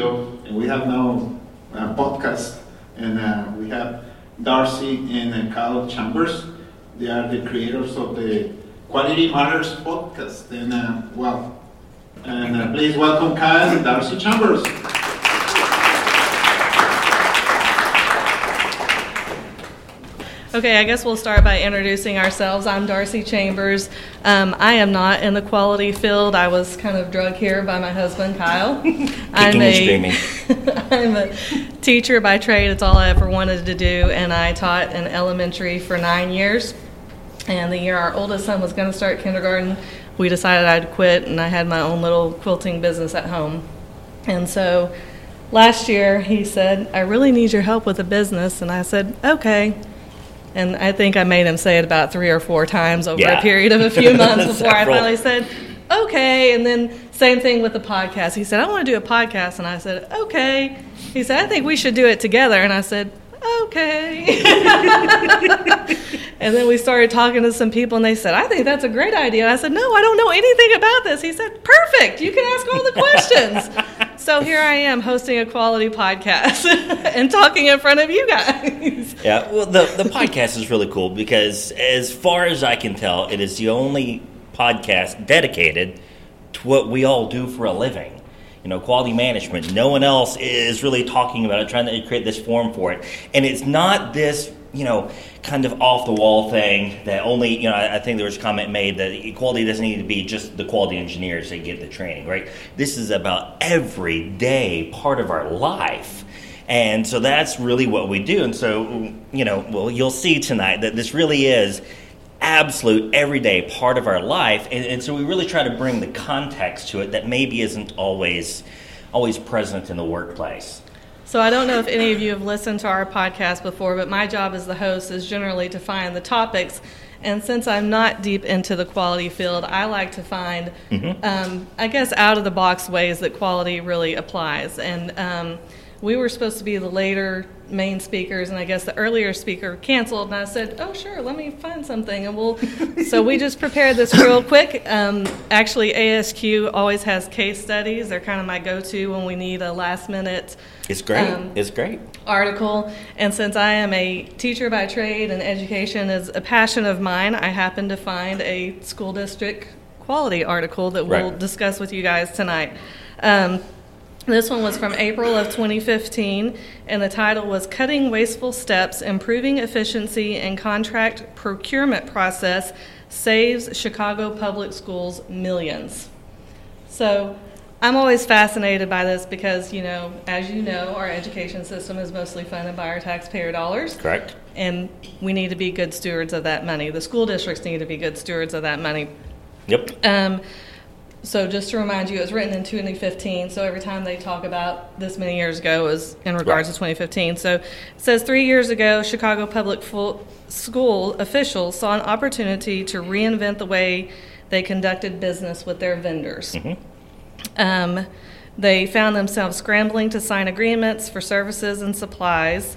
And we have now a podcast, and uh, we have Darcy and uh, Kyle Chambers. They are the creators of the Quality Matters podcast, and uh, well, and uh, please welcome Kyle and Darcy Chambers. Okay, I guess we'll start by introducing ourselves. I'm Darcy Chambers. Um, I am not in the quality field. I was kind of drug here by my husband, Kyle. I'm a, I'm a teacher by trade. It's all I ever wanted to do, and I taught in elementary for nine years. And the year our oldest son was going to start kindergarten, we decided I'd quit, and I had my own little quilting business at home. And so last year he said, I really need your help with a business. And I said, okay. And I think I made him say it about three or four times over Yeah. a period of a few months before I finally said, okay. And then same thing with the podcast. He said, I want to do a podcast. And I said, okay. He said, I think we should do it together. And I said, okay. and then we started talking to some people and they said, I think that's a great idea. I said, no, I don't know anything about this. He said, perfect. You can ask all the questions. so here I am hosting a quality podcast and talking in front of you guys. Yeah, well, the, the podcast is really cool because, as far as I can tell, it is the only podcast dedicated to what we all do for a living. You know, quality management. No one else is really talking about it, trying to create this form for it. And it's not this, you know, kind of off the wall thing that only, you know, I, I think there was a comment made that quality doesn't need to be just the quality engineers that get the training, right? This is about everyday part of our life. And so that's really what we do. And so, you know, well, you'll see tonight that this really is absolute everyday part of our life. And, and so we really try to bring the context to it that maybe isn't always always present in the workplace. So I don't know if any of you have listened to our podcast before, but my job as the host is generally to find the topics. And since I'm not deep into the quality field, I like to find, um, I guess, out of the box ways that quality really applies. And um, we were supposed to be the later main speakers, and I guess the earlier speaker canceled. And I said, "Oh, sure, let me find something." And we'll. so we just prepared this real quick. Um, actually, ASQ always has case studies. They're kind of my go-to when we need a last-minute It's great. Um, it's great. article. And since I am a teacher by trade and education is a passion of mine, I happened to find a school district quality article that we'll discuss with you guys tonight. Um, this one was from April of 2015, and the title was Cutting Wasteful Steps, Improving Efficiency and Contract Procurement Process Saves Chicago Public Schools Millions. So I'm always fascinated by this because, you know, as you know, our education system is mostly funded by our taxpayer dollars. Correct. And we need to be good stewards of that money. The school districts need to be good stewards of that money. Yep. Um, so just to remind you, it was written in 2015. So every time they talk about this many years ago is in regards Right. to 2015. So it says three years ago, Chicago Public Full School officials saw an opportunity to reinvent the way they conducted business with their vendors. Um, they found themselves scrambling to sign agreements for services and supplies.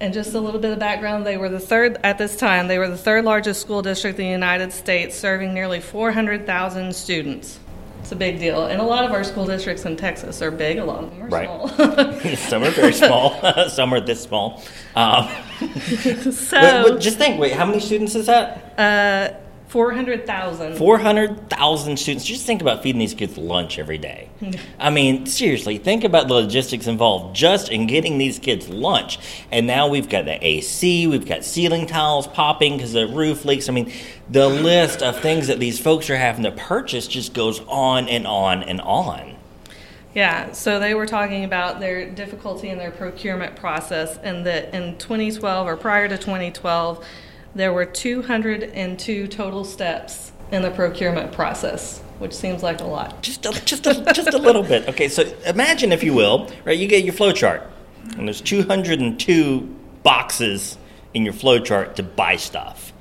And just a little bit of background, they were the third, at this time, they were the third largest school district in the United States, serving nearly 400,000 students. It's a big deal. And a lot of our school districts in Texas are big, a lot of them are Right. small. some are very small. some are this small. Um, so, but just think. Wait, how many students is that? uh, 400,000. Four hundred thousand students. Just think about feeding these kids lunch every day. I mean, seriously, think about the logistics involved just in getting these kids lunch. And now we've got the AC, we've got ceiling tiles popping because the roof leaks. I mean, the list of things that these folks are having to purchase just goes on and on and on. Yeah, so they were talking about their difficulty in their procurement process, and that in 2012 or prior to 2012, there were 202 total steps in the procurement process, which seems like a lot. Just a, just a, just a little bit. Okay, so imagine, if you will, right? You get your flow chart, and there's 202 boxes in your flow chart to buy stuff.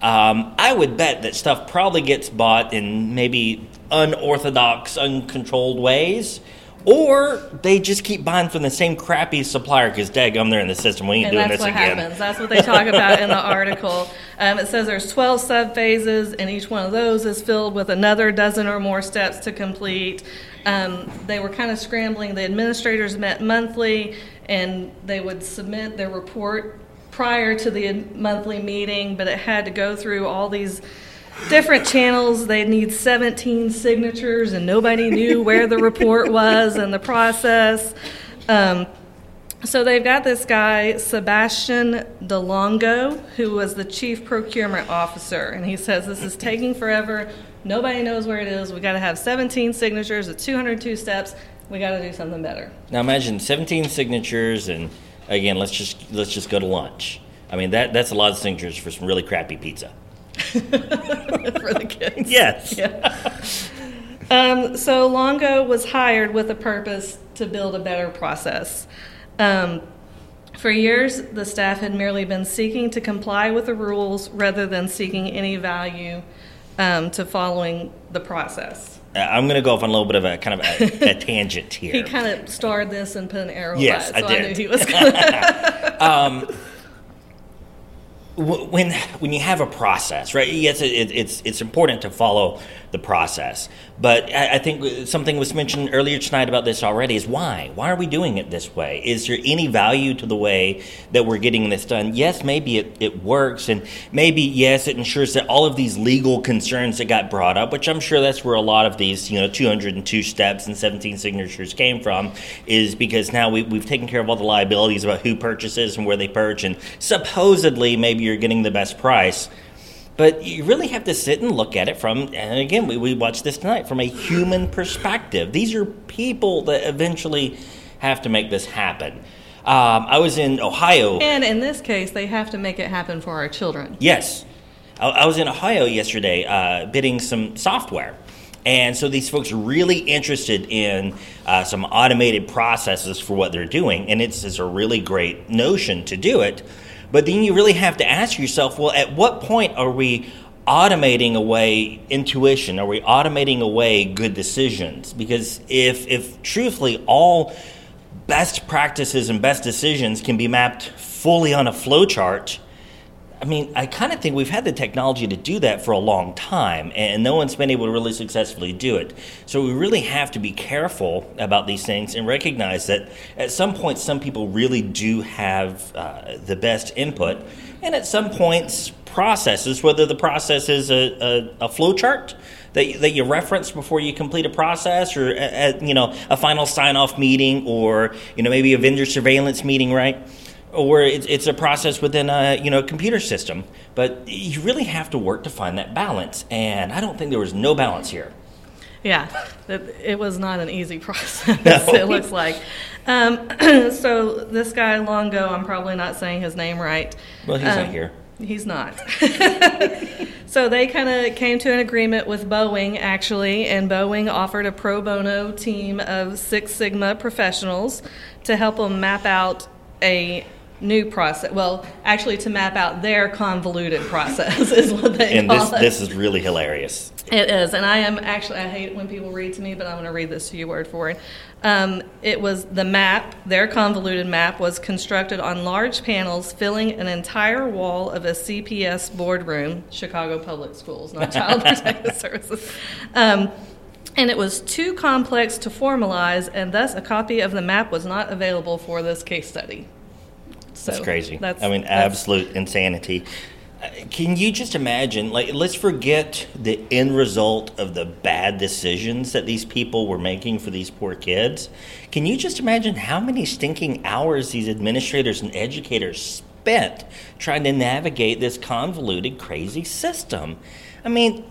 Um, I would bet that stuff probably gets bought in maybe unorthodox, uncontrolled ways. Or they just keep buying from the same crappy supplier because daggum, they're in the system. We ain't And doing that's what happens. That's what they talk about in the article. Um, it says there's 12 subphases, and each one of those is filled with another dozen or more steps to complete. Um, they were kind of scrambling. The administrators met monthly, and they would submit their report prior to the monthly meeting, but it had to go through all these different channels. They need 17 signatures, and nobody knew where the report was and the process. Um, so they've got this guy, Sebastian DeLongo, who was the chief procurement officer, and he says this is taking forever. Nobody knows where it is. We got to have 17 signatures at 202 steps. We got to do something better. Now imagine 17 signatures, and again, let's just let's just go to lunch. I mean, that that's a lot of signatures for some really crappy pizza. for the kids. Yes. Um, so Longo was hired with a purpose to build a better process. Um, for years, the staff had merely been seeking to comply with the rules rather than seeking any value um, to following the process. Uh, I'm going to go off on a little bit of a kind of a, a tangent here. He kind of starred this and put an arrow Yes, by it, so I I, did. knew he was to. Wh- when when you have a process, right? Yes, it, it's it's important to follow the process, but I, I think something was mentioned earlier tonight about this already. Is why? Why are we doing it this way? Is there any value to the way that we're getting this done? Yes, maybe it, it works, and maybe yes, it ensures that all of these legal concerns that got brought up, which I'm sure that's where a lot of these you know 202 steps and 17 signatures came from, is because now we, we've taken care of all the liabilities about who purchases and where they purchase, and supposedly maybe you're getting the best price. But you really have to sit and look at it from, and again, we, we watched this tonight, from a human perspective. These are people that eventually have to make this happen. Um, I was in Ohio. and in this case, they have to make it happen for our children. Yes. I, I was in Ohio yesterday uh, bidding some software. And so these folks are really interested in uh, some automated processes for what they're doing. And it's, it's a really great notion to do it. But then you really have to ask yourself well, at what point are we automating away intuition? Are we automating away good decisions? Because if, if truthfully all best practices and best decisions can be mapped fully on a flow chart, I mean, I kind of think we've had the technology to do that for a long time, and no one's been able to really successfully do it. So we really have to be careful about these things and recognize that at some point, some people really do have uh, the best input, and at some points, processes, whether the process is a, a, a that, that you reference before you complete a process, or a, a, you know a final sign-off meeting, or you know maybe a vendor surveillance meeting, right? Or it's, it's a process within a you know computer system. But you really have to work to find that balance, and I don't think there was no balance here. Yeah, it, it was not an easy process, it looks like. Um, so, this guy, Longo, I'm probably not saying his name right. Well, he's not Um, here. He's not. so they kind of came to an agreement with Boeing, actually, and Boeing offered a pro bono team of Six Sigma professionals to help them map out a new process. Well, actually, to map out their convoluted process is what they And call this it. this is really hilarious. It is, and I am actually. I hate when people read to me, but I'm going to read this to you word for word. Um, it was the map. Their convoluted map was constructed on large panels, filling an entire wall of a CPS boardroom, Chicago Public Schools, not Child Protective Services. Um, and it was too complex to formalize, and thus a copy of the map was not available for this case study. So That's crazy. That's, I mean, that's- absolute insanity. Uh, Can you just imagine? Like, let's forget the end result of the bad decisions that these people were making for these poor kids. Can you just imagine how many stinking hours these administrators and educators spent trying to navigate this convoluted, crazy system? I mean,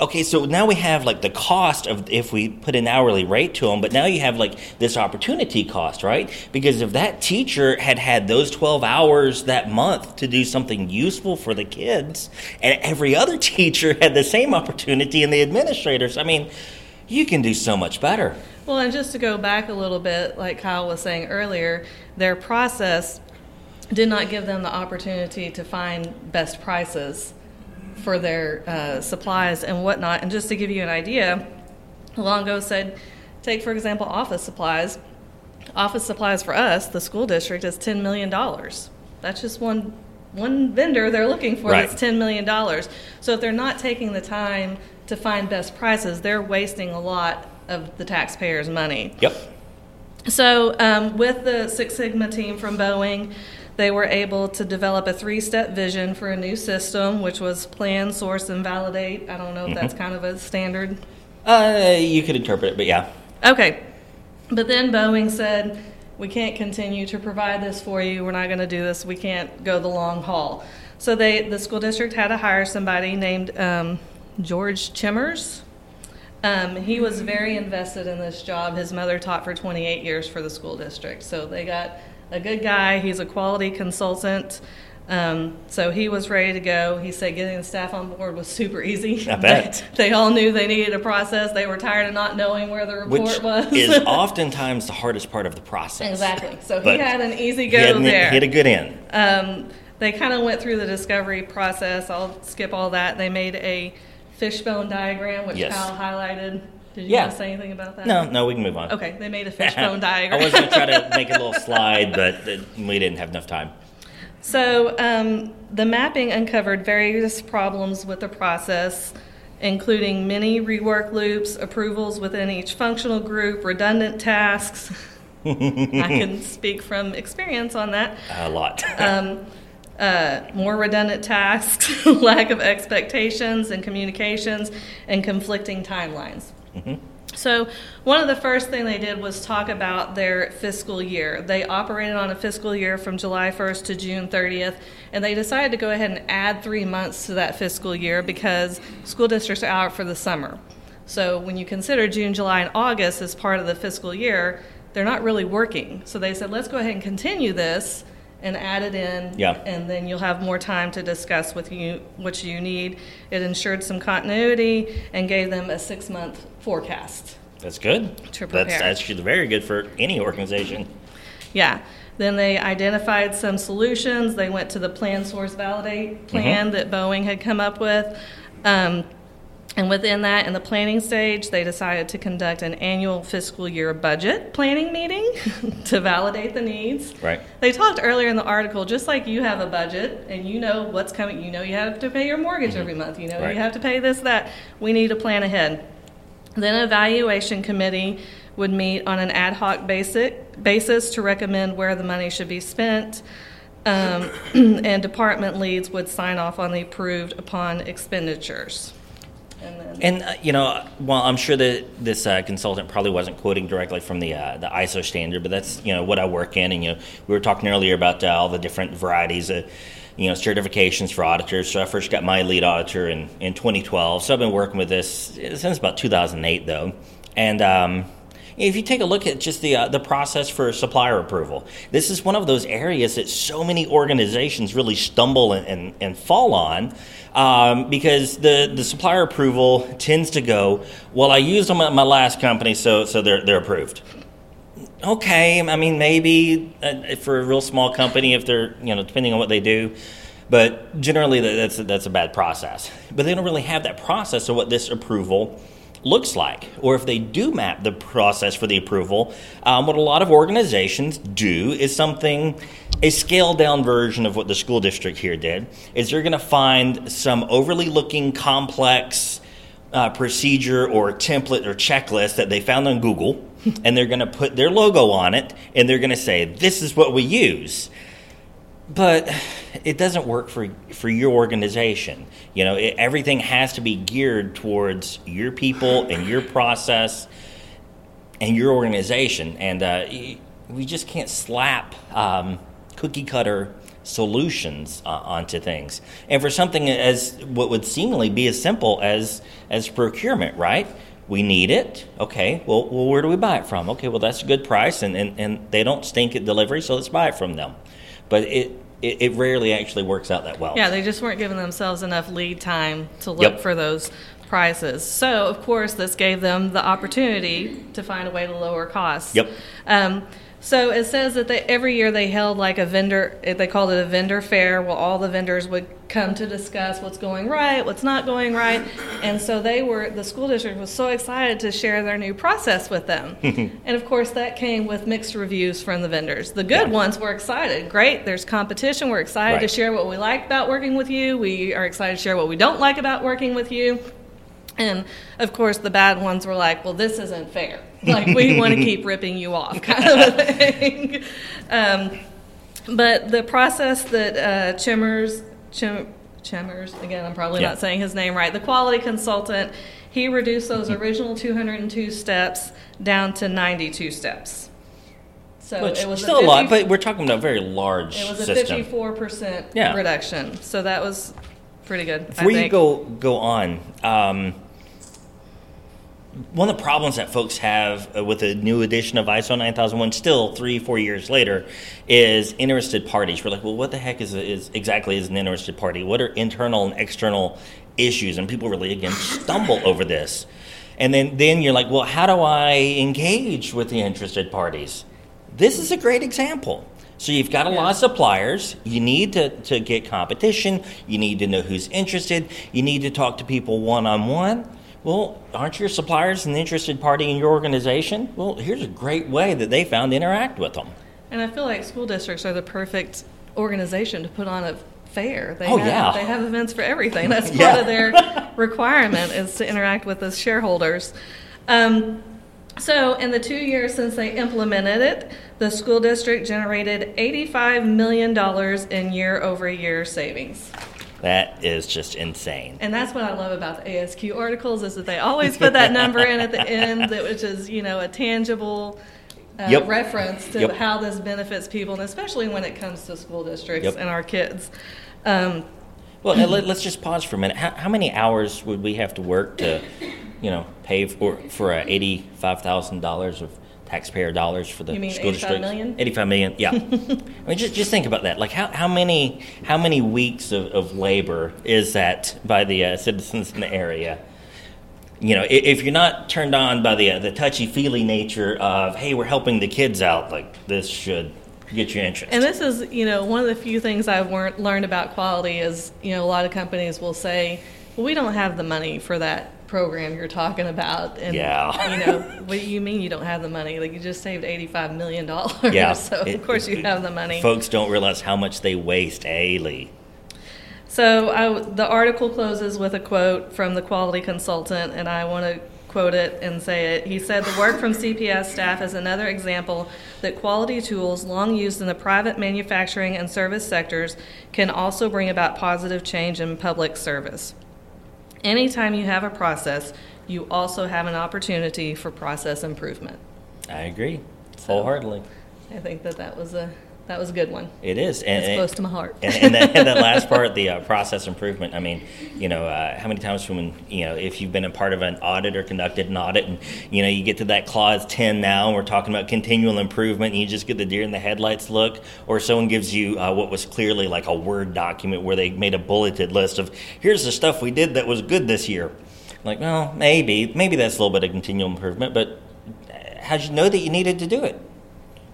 okay, so now we have like the cost of if we put an hourly rate to them, but now you have like this opportunity cost, right? Because if that teacher had had those 12 hours that month to do something useful for the kids, and every other teacher had the same opportunity and the administrators, I mean, you can do so much better. Well, and just to go back a little bit, like Kyle was saying earlier, their process did not give them the opportunity to find best prices for their uh, supplies and whatnot. And just to give you an idea, Longo said, take for example office supplies. Office supplies for us, the school district, is $10 million. That's just one one vendor they're looking for Right. that's $10 million. So if they're not taking the time to find best prices, they're wasting a lot of the taxpayers' money. Yep. So, um, with the Six Sigma team from Boeing, they were able to develop a three step vision for a new system, which was plan, source, and validate. I don't know if that's kind of a standard. Uh, you could interpret it, but yeah. Okay. But then Boeing said, we can't continue to provide this for you. We're not going to do this. We can't go the long haul. So they, the school district had to hire somebody named um, George Chimmers. Um, he was very invested in this job. His mother taught for 28 years for the school district. So they got a good guy. He's a quality consultant. Um, so he was ready to go. He said getting the staff on board was super easy. I bet. They, they all knew they needed a process. They were tired of not knowing where the report Which was. is oftentimes the hardest part of the process. exactly. So he had an easy He go had, an- there. he had a good end. Um, they kind of went through the discovery process. I'll skip all that. They made a fishbone diagram, which Yes. Kyle highlighted. Did you Yeah. want to say anything about that? No, no, we can move on. Okay, they made a fishbone diagram. I was going to try to make a little slide, but we didn't have enough time. So um, the mapping uncovered various problems with the process, including many rework loops, approvals within each functional group, redundant tasks. I can speak from experience on that. A lot. Um, uh, more redundant tasks, lack of expectations and communications, and conflicting timelines. Mm-hmm. So, one of the first thing they did was talk about their fiscal year. They operated on a fiscal year from July 1st to June 30th, and they decided to go ahead and add three months to that fiscal year because school districts are out for the summer. So, when you consider June, July, and August as part of the fiscal year, they're not really working. So, they said, let's go ahead and continue this and add it in, Yeah. and then you'll have more time to discuss with you what you need. It ensured some continuity and gave them a six month forecast. That's good. To That's actually very good for any organization. Yeah. Then they identified some solutions. They went to the plan source validate plan that Boeing had come up with. Um, and within that, in the planning stage, they decided to conduct an annual fiscal year budget planning meeting to validate the needs. Right. They talked earlier in the article, just like you have a budget and you know what's coming, you know you have to pay your mortgage every month, you know Right. you have to pay this, that. We need to plan ahead. Then evaluation committee would meet on an ad hoc basic basis to recommend where the money should be spent. Um, and department leads would sign off on the approved upon expenditures. And then, And uh, you know, well, I'm sure that this uh, consultant probably wasn't quoting directly from the uh, the ISO standard, but that's you know what I work in, and you know, we were talking earlier about uh, all the different varieties of you know certifications for auditors. So I first got my lead auditor in in 2012. So I've been working with this since about 2008, though, and. Um, if you take a look at just the uh, the process for supplier approval, this is one of those areas that so many organizations really stumble and, and, and fall on um, because the, the supplier approval tends to go, well, I used them at my last company, so so they're they're approved. Okay, I mean maybe uh, for a real small company, if they're you know depending on what they do, but generally that's that's a bad process. But they don't really have that process of what this approval looks like, or if they do map the process for the approval, um, what a lot of organizations do is something, a scaled down version of what the school district here did, is you're going to find some overly looking complex uh, procedure or template or checklist that they found on Google, and they're going to put their logo on it, and they're going to say, "This is what we use." But it doesn't work for for your organization. You know, it, everything has to be geared towards your people and your process and your organization. And uh, we just can't slap um, cookie cutter solutions uh, onto things. And for something as what would seemingly be as simple as as procurement, right? We need it. Okay. Well, well where do we buy it from? Okay. Well, that's a good price, and, and, and they don't stink at delivery, so let's buy it from them. But it, it, it rarely actually works out that well. Yeah, they just weren't giving themselves enough lead time to look Yep. for those prices. So, of course, this gave them the opportunity to find a way to lower costs. Yep. Um, so it says that they, every year they held like a vendor, eh, they called it a vendor fair, where all the vendors would come to discuss what's going right, what's not going right. And so they were, the school district was so excited to share their new process with them. and of course, that came with mixed reviews from the vendors. The good Yeah. ones were excited. Great, there's competition. We're excited to share what we like about working with you. We are excited to share what we don't like about working with you. And of course, the bad ones were like, well, this isn't fair. Like, we want to keep ripping you off, kind of a thing. Um, but the process that uh, Chimmers, Chim, Chimmers, again, I'm probably Yeah. not saying his name right, the quality consultant, he reduced those original 202 steps down to 92 steps. So Which it was still a, lot, but we're talking about a very large it was a system. 54% Yeah. reduction. So that was pretty good. Before I you go go on, um, one of the problems that folks have uh, with the new edition of ISO 9001, still three four years later, is interested parties. We're like, well, what the heck is, is exactly is an interested party? What are internal and external issues? And people really again stumble over this. And then then you're like, well, how do I engage with the interested parties? This is a great example. So you've got a lot of suppliers. You need to, to get competition. You need to know who's interested. You need to talk to people one on one. Well, aren't your suppliers an interested party in your organization? Well, here's a great way that they found to interact with them. And I feel like school districts are the perfect organization to put on a fair. They Oh, have, yeah. They have events for everything. That's part Yeah. of their requirement is to interact with the shareholders. Um, so, in the two years since they implemented it, the school district generated $85 million in year over year savings. That is just insane. And that's what I love about the ASQ articles is that they always put that number in at the end, that which is you know a tangible uh, Yep. reference to Yep. how this benefits people, and especially when it comes to school districts Yep. and our kids. Um, Well, let, us just pause for a minute. How, how many hours would we have to work to, you know, pay for for uh, eighty-five thousand dollars of taxpayer dollars for the You mean school 85 district? million? Eighty-five million. Yeah. I mean, just just think about that. Like, how, how many how many weeks of, of labor is that by the uh, citizens in the area? You know, i- if you're not turned on by the uh, the touchy feely nature of, hey, we're helping the kids out, like this should get your interest. and this is you know one of the few things I've learned learned about quality is you know a lot of companies will say, well, we don't have the money for that program you're talking about, and Yeah. you know what do you mean you don't have the money? Like you just saved eighty-five million dollars, Yeah. so It- of course you have the money. Folks don't realize how much they waste daily. So I, the article closes with a quote from the quality consultant, and I want to quote it and say it. He said, The work from CPS staff is another example that quality tools, long used in the private manufacturing and service sectors, can also bring about positive change in public service. Anytime you have a process, you also have an opportunity for process improvement. I agree wholeheartedly. I think that that was a that was a good one. It is, and, It's and- close to my heart. and, and, that, and that last part, the uh, process improvement. I mean, you know, uh, how many times when you know, if you've been a part of an audit or conducted an audit, and you know, you get to that clause ten now, and we're talking about continual improvement, and you just get the deer in the headlights look, or someone gives you uh, what was clearly like a word document where they made a bulleted list of here's the stuff we did that was good this year. Like, well, maybe, maybe that's a little bit of continual improvement, but how'd you know that you needed to do it?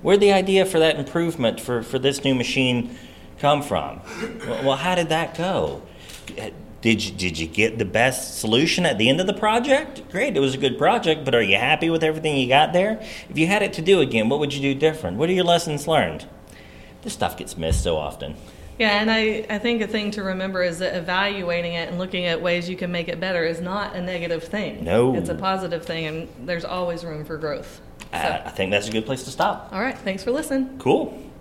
Where'd the idea for that improvement for, for this new machine come from? Well, well, how did that go? Did you, did you get the best solution at the end of the project? Great, it was a good project, but are you happy with everything you got there? If you had it to do again, what would you do different? What are your lessons learned? This stuff gets missed so often. Yeah, and I, I think a thing to remember is that evaluating it and looking at ways you can make it better is not a negative thing. No. It's a positive thing, and there's always room for growth. So, I, I think that's a good place to stop. all right, thanks for listening. Cool.